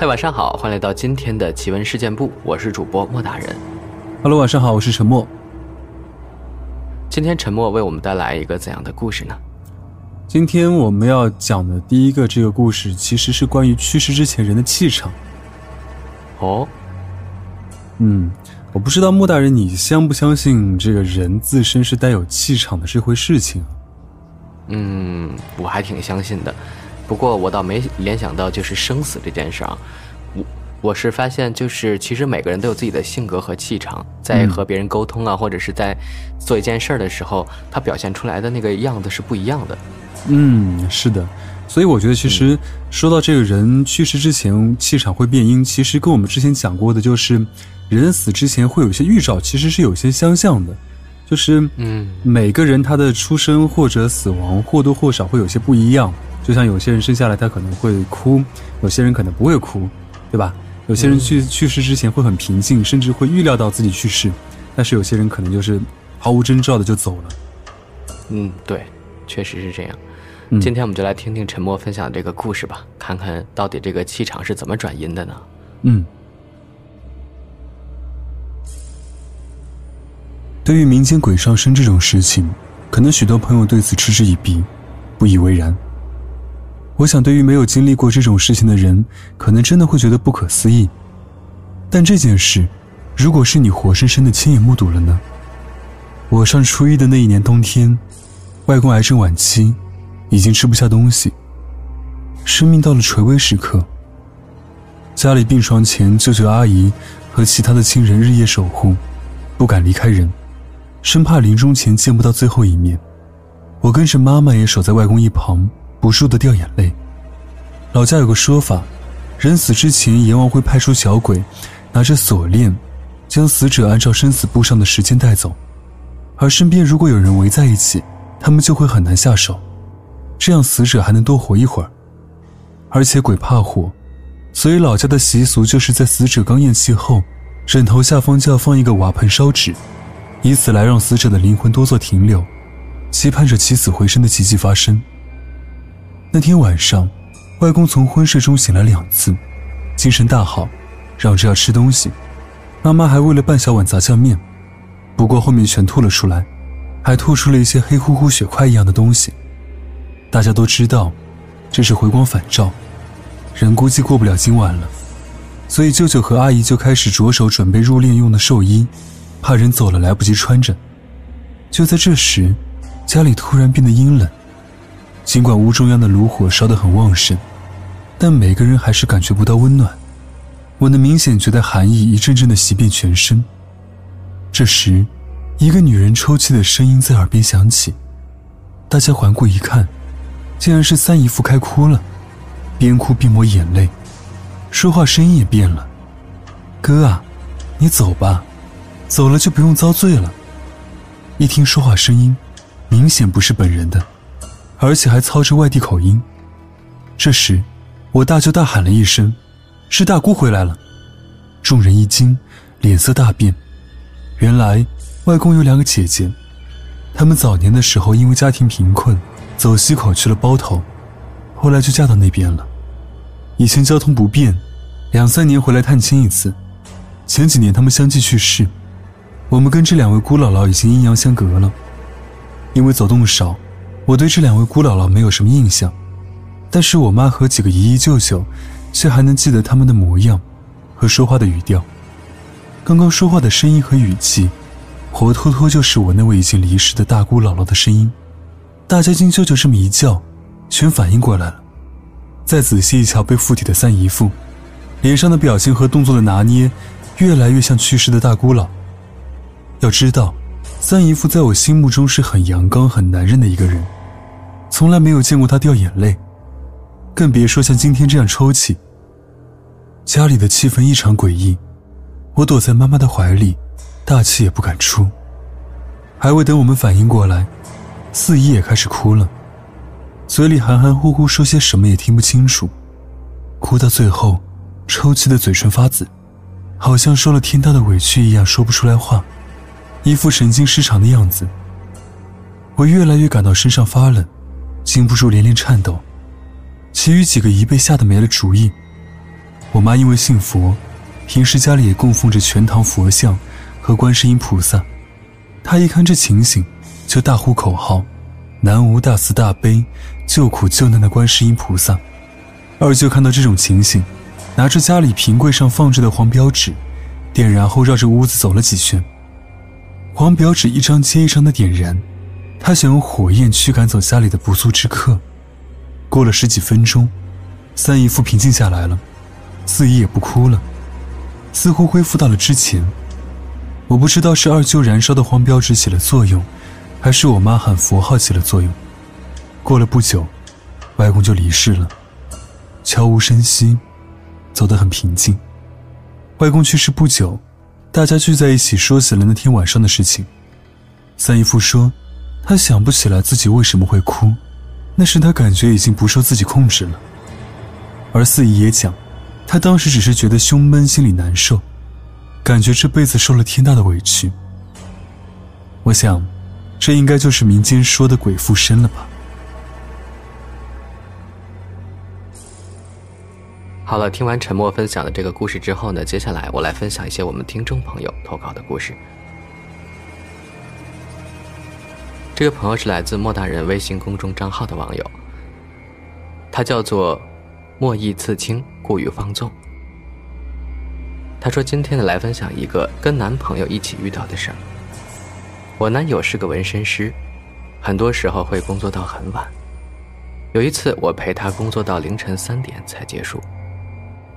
嗨，晚上好，欢迎来到今天的奇闻事件部，我是主播莫大人。Hello，晚上好，我是陈默。今天陈默为我们带来一个怎样的故事呢？今天我们要讲的第一个这个故事，其实是关于去世之前人的气场。哦，嗯，我不知道莫大人你相不相信这个人自身是带有气场的这回事情啊？嗯，我还挺相信的，不过我倒没联想到就是生死这件事儿。我我是发现，就是其实每个人都有自己的性格和气场，在和别人沟通啊，或者是在做一件事儿的时候，他表现出来的那个样子是不一样的。嗯，是的。所以我觉得，其实说到这个人去世之前气场会变阴，其实跟我们之前讲过的，就是人死之前会有一些预兆，其实是有些相像的。就是，嗯，每个人他的出生或者死亡或多或少会有些不一样。就像有些人生下来他可能会哭，有些人可能不会哭，对吧？有些人去去世之前会很平静，甚至会预料到自己去世，但是有些人可能就是毫无征兆的就走了。嗯，对，确实是这样。嗯今天我们就来听听陈默分享这个故事吧，看看到底这个气场是怎么转阴的呢？嗯，对于民间鬼上身这种事情，可能许多朋友对此嗤之以鼻，不以为然。我想，对于没有经历过这种事情的人，可能真的会觉得不可思议。但这件事，如果是你活生生的亲眼目睹了呢？我上初一的那一年冬天，外公癌症晚期，已经吃不下东西，生命到了垂危时刻。家里病床前，舅舅阿姨和其他的亲人日夜守护，不敢离开人，生怕临终前见不到最后一面。我跟着妈妈也守在外公一旁，不住的掉眼泪。老家有个说法，人死之前，阎王会派出小鬼，拿着锁链，将死者按照生死簿上的时间带走，而身边如果有人围在一起，他们就会很难下手，这样死者还能多活一会儿。而且鬼怕火。所以老家的习俗就是在死者刚咽气后，枕头下方就要放一个瓦盆烧纸，以此来让死者的灵魂多做停留，期盼着起死回生的奇迹发生。那天晚上，外公从昏睡中醒来两次，精神大好，嚷着要吃东西。妈妈还喂了半小碗杂酱面，不过后面全吐了出来，还吐出了一些黑乎乎血块一样的东西。大家都知道，这是回光返照。人估计过不了今晚了，所以舅舅和阿姨就开始着手准备入殓用的寿衣，怕人走了来不及穿着。就在这时，家里突然变得阴冷，尽管屋中央的炉火烧得很旺盛，但每个人还是感觉不到温暖。我能明显觉得寒意一阵阵的袭遍全身。这时，一个女人抽泣的声音在耳边响起，大家环顾一看，竟然是三姨夫开哭了。边哭边抹眼泪，说话声音也变了：“哥啊，你走吧，走了就不用遭罪了。”一听说话声音，明显不是本人的，而且还操着外地口音。这时，我大舅大喊了一声：“是大姑回来了！”众人一惊，脸色大变。原来，外公有两个姐姐，他们早年的时候因为家庭贫困，走西口去了包头，后来就嫁到那边了。以前交通不便，两三年回来探亲一次。前几年他们相继去世，我们跟这两位姑姥姥已经阴阳相隔了。因为走动少，我对这两位姑姥姥没有什么印象，但是我妈和几个姨姨舅舅，却还能记得他们的模样和说话的语调。刚刚说话的声音和语气，活脱脱就是我那位已经离世的大姑姥姥的声音。大家经舅舅这么一叫，全反应过来了。再仔细一瞧，被附体的三姨父，脸上的表情和动作的拿捏，越来越像去世的大姑姥。要知道，三姨父在我心目中是很阳刚、很男人的一个人，从来没有见过他掉眼泪，更别说像今天这样抽泣。家里的气氛异常诡异，我躲在妈妈的怀里，大气也不敢出。还未等我们反应过来，四姨也开始哭了。嘴里含含糊糊说些什么也听不清楚，哭到最后，抽泣的嘴唇发紫，好像受了天大的委屈一样说不出来话，一副神经失常的样子。我越来越感到身上发冷，禁不住连连颤抖。其余几个姨被吓得没了主意，我妈因为信佛，平时家里也供奉着全堂佛像和观世音菩萨。她一看这情形，就大呼口号：“南无大慈大悲救苦救难的观世音菩萨。”二舅看到这种情形，拿着家里平柜上放着的黄表纸，点燃后绕着屋子走了几圈。黄表纸一张接一张的点燃，他想用火焰驱赶走家里的不速之客。过了十几分钟，三姨夫平静下来了，四姨也不哭了，似乎恢复到了之前。我不知道是二舅燃烧的黄标纸起了作用，还是我妈喊佛号起了作用。过了不久，外公就离世了，悄无声息，走得很平静。外公去世不久。大家聚在一起说起了那天晚上的事情。三姨夫说，他想不起来自己为什么会哭，那时他感觉已经不受自己控制了。而四姨也讲，他当时只是觉得胸闷，心里难受，感觉这辈子受了天大的委屈。我想，这应该就是民间说的鬼附身了吧。好了，听完沉默分享的这个故事之后呢，接下来我来分享一些我们听众朋友投稿的故事。这个朋友是来自莫大人微信公众账号的网友，他叫做莫意刺青，故语放纵。他说：“今天呢，来分享一个跟男朋友一起遇到的事儿。我男友是个纹身师，很多时候会工作到很晚。有一次，我陪他工作到凌晨三点才结束。”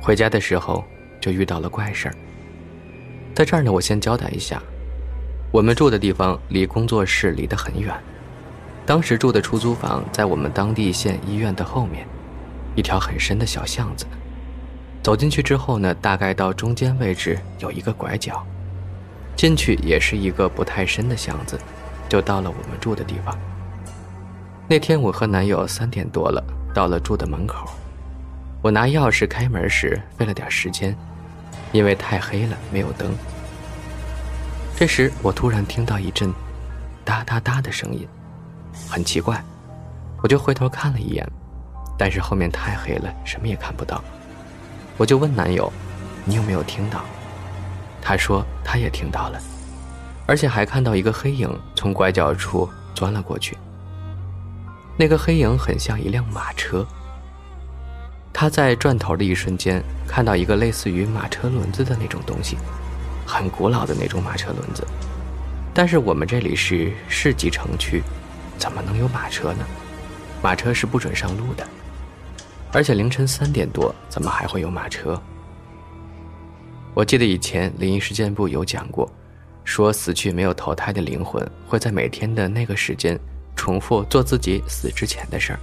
回家的时候就遇到了怪事儿。在这儿呢，我先交代一下，我们住的地方离工作室离得很远。当时住的出租房在我们当地县医院的后面，一条很深的小巷子。走进去之后呢，大概到中间位置有一个拐角，进去也是一个不太深的巷子，就到了我们住的地方。那天我和男友三点多了到了住的门口。我拿钥匙开门时费了点时间，因为太黑了，没有灯。这时我突然听到一阵“哒哒哒”的声音，很奇怪，我就回头看了一眼，但是后面太黑了，什么也看不到。我就问男友：“你有没有听到？”他说他也听到了，而且还看到一个黑影从拐角处钻了过去。那个黑影很像一辆马车。他在转头的一瞬间，看到一个类似于马车轮子的那种东西，很古老的那种马车轮子。但是我们这里是市级城区，怎么能有马车呢？马车是不准上路的。而且凌晨三点多，怎么还会有马车？我记得以前灵异事件部有讲过，说死去没有投胎的灵魂会在每天的那个时间，重复做自己死之前的事儿。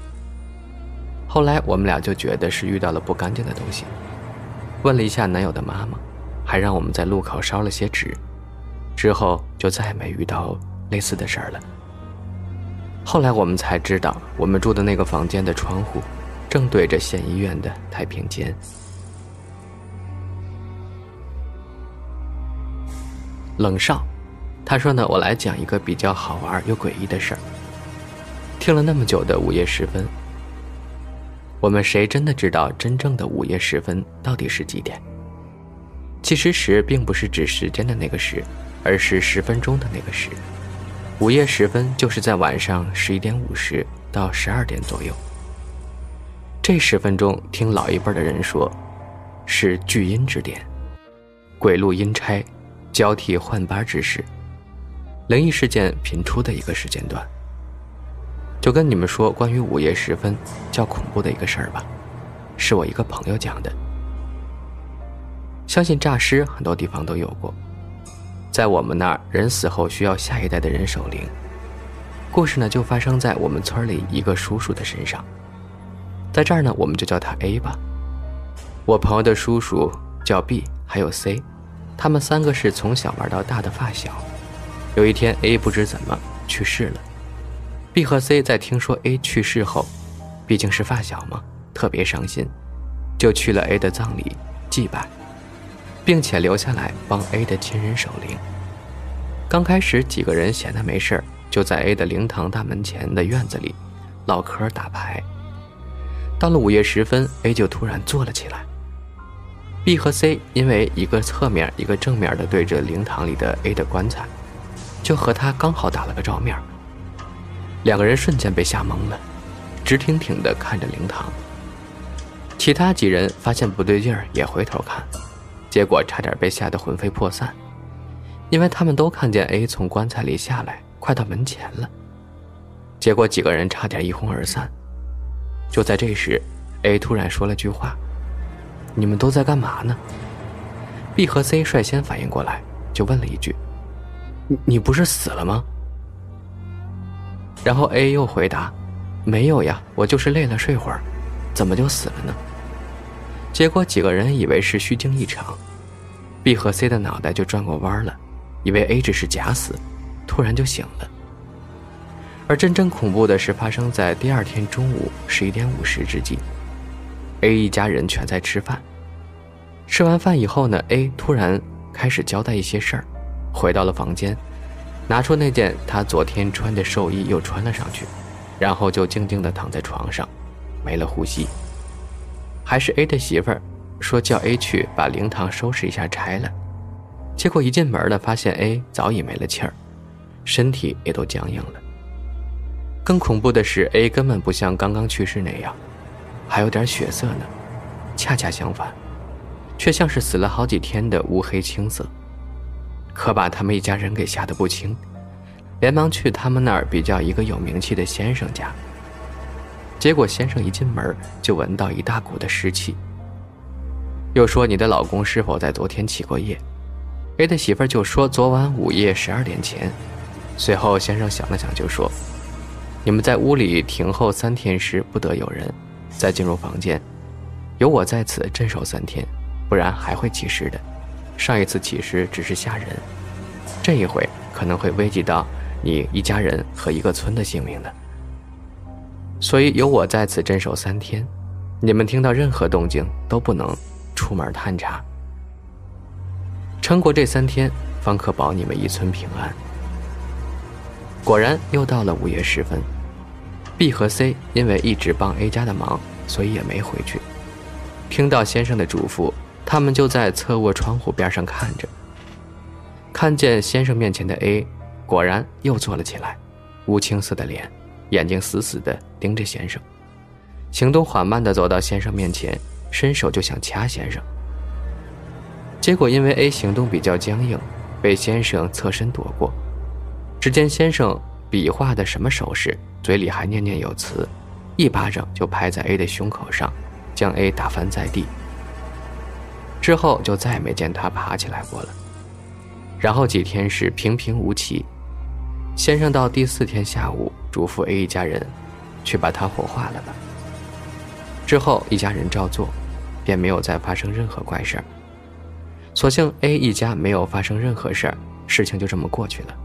后来我们俩就觉得是遇到了不干净的东西，问了一下男友的妈妈，还让我们在路口烧了些纸，之后就再也没遇到类似的事儿了。后来我们才知道，我们住的那个房间的窗户正对着县医院的太平间。冷少，他说呢，我来讲一个比较好玩又诡异的事儿。听了那么久的午夜时分。我们谁真的知道真正的午夜时分到底是几点？其实时并不是指时间的那个时，而是十分钟的那个时。午夜时分就是在晚上十一点五十到十二点左右。这十分钟，听老一辈的人说，是聚阴之点，鬼路阴差交替换班之时，灵异事件频出的一个时间段。就跟你们说关于午夜时分较恐怖的一个事儿吧，是我一个朋友讲的。相信诈尸很多地方都有过，在我们那儿，人死后需要下一代的人守灵。故事呢就发生在我们村里一个叔叔的身上，在这儿呢我们就叫他 A 吧。我朋友的叔叔叫 B，还有 C，他们三个是从小玩到大的发小。有一天 A 不知怎么去世了。B 和 C 在听说 A 去世后，毕竟是发小嘛，特别伤心，就去了 A 的葬礼祭拜，并且留下来帮 A 的亲人守灵。刚开始几个人闲的没事就在 A 的灵堂大门前的院子里唠嗑打牌。到了午夜时分，A 就突然坐了起来，B 和 C 因为一个侧面一个正面的对着灵堂里的 A 的棺材，就和他刚好打了个照面。两个人瞬间被吓懵了，直挺挺地看着灵堂。其他几人发现不对劲儿，也回头看，结果差点被吓得魂飞魄散，因为他们都看见 A 从棺材里下来，快到门前了。结果几个人差点一哄而散。就在这时，A 突然说了句话。你们都在干嘛呢？B 和 C 率先反应过来，就问了一句：“你你不是死了吗？”然后 A 又回答：“没有呀，我就是累了睡会儿，怎么就死了呢？”结果几个人以为是虚惊一场，B 和 C 的脑袋就转过弯了，以为 A 只是假死，突然就醒了。而真正恐怖的是发生在第二天中午十一点五十之际。A 一家人全在吃饭。吃完饭以后呢，A 突然开始交代一些事儿，回到了房间，拿出那件他昨天穿的寿衣又穿了上去，然后就静静地躺在床上，没了呼吸。还是 A 的媳妇儿说叫 A 去把灵堂收拾一下拆了，结果一进门呢，发现 A 早已没了气儿，身体也都僵硬了。更恐怖的是，A 根本不像刚刚去世那样。还有点血色呢，恰恰相反，却像是死了好几天的乌黑青色，可把他们一家人给吓得不轻，连忙去他们那儿比较一个有名气的先生家。结果先生一进门就闻到一大股的湿气，又说你的老公是否在昨天起过夜？A 的媳妇就说昨晚午夜十二点前。随后先生想了想就说，你们在屋里停候三天时不得有人。再进入房间，有我在此镇守三天，不然还会起尸的。上一次起尸只是吓人，这一回可能会危及到你一家人和一个村的性命的。所以有我在此镇守三天，你们听到任何动静都不能出门探查。撑过这三天，方可保你们一村平安。果然，又到了午夜时分。B 和 C 因为一直帮 A 家的忙，所以也没回去。听到先生的嘱咐，他们就在侧卧窗户边上看着。看见先生面前的 A，果然又坐了起来，乌青色的脸，眼睛死死地盯着先生，行动缓慢地走到先生面前，伸手就想掐先生。结果因为 A 行动比较僵硬，被先生侧身躲过。只见先生比划的什么手势？嘴里还念念有词，一巴掌就拍在 A 的胸口上，将 A 打翻在地。之后就再也没见他爬起来过了。然后几天是平平无奇。先生到第四天下午嘱咐 A 一家人，去把他火化了吧。之后一家人照做，便没有再发生任何怪事儿。所幸 A 一家没有发生任何事儿，事情就这么过去了。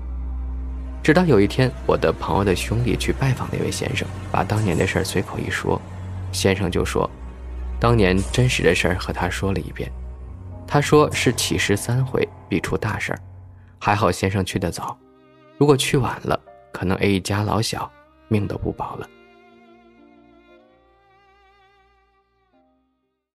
直到有一天，我的朋友的兄弟去拜访那位先生，把当年的事儿随口一说，先生就说，当年真实的事儿和他说了一遍。他说是起尸三回必出大事儿，还好先生去得早，如果去晚了，可能 A 一家老小命都不保了。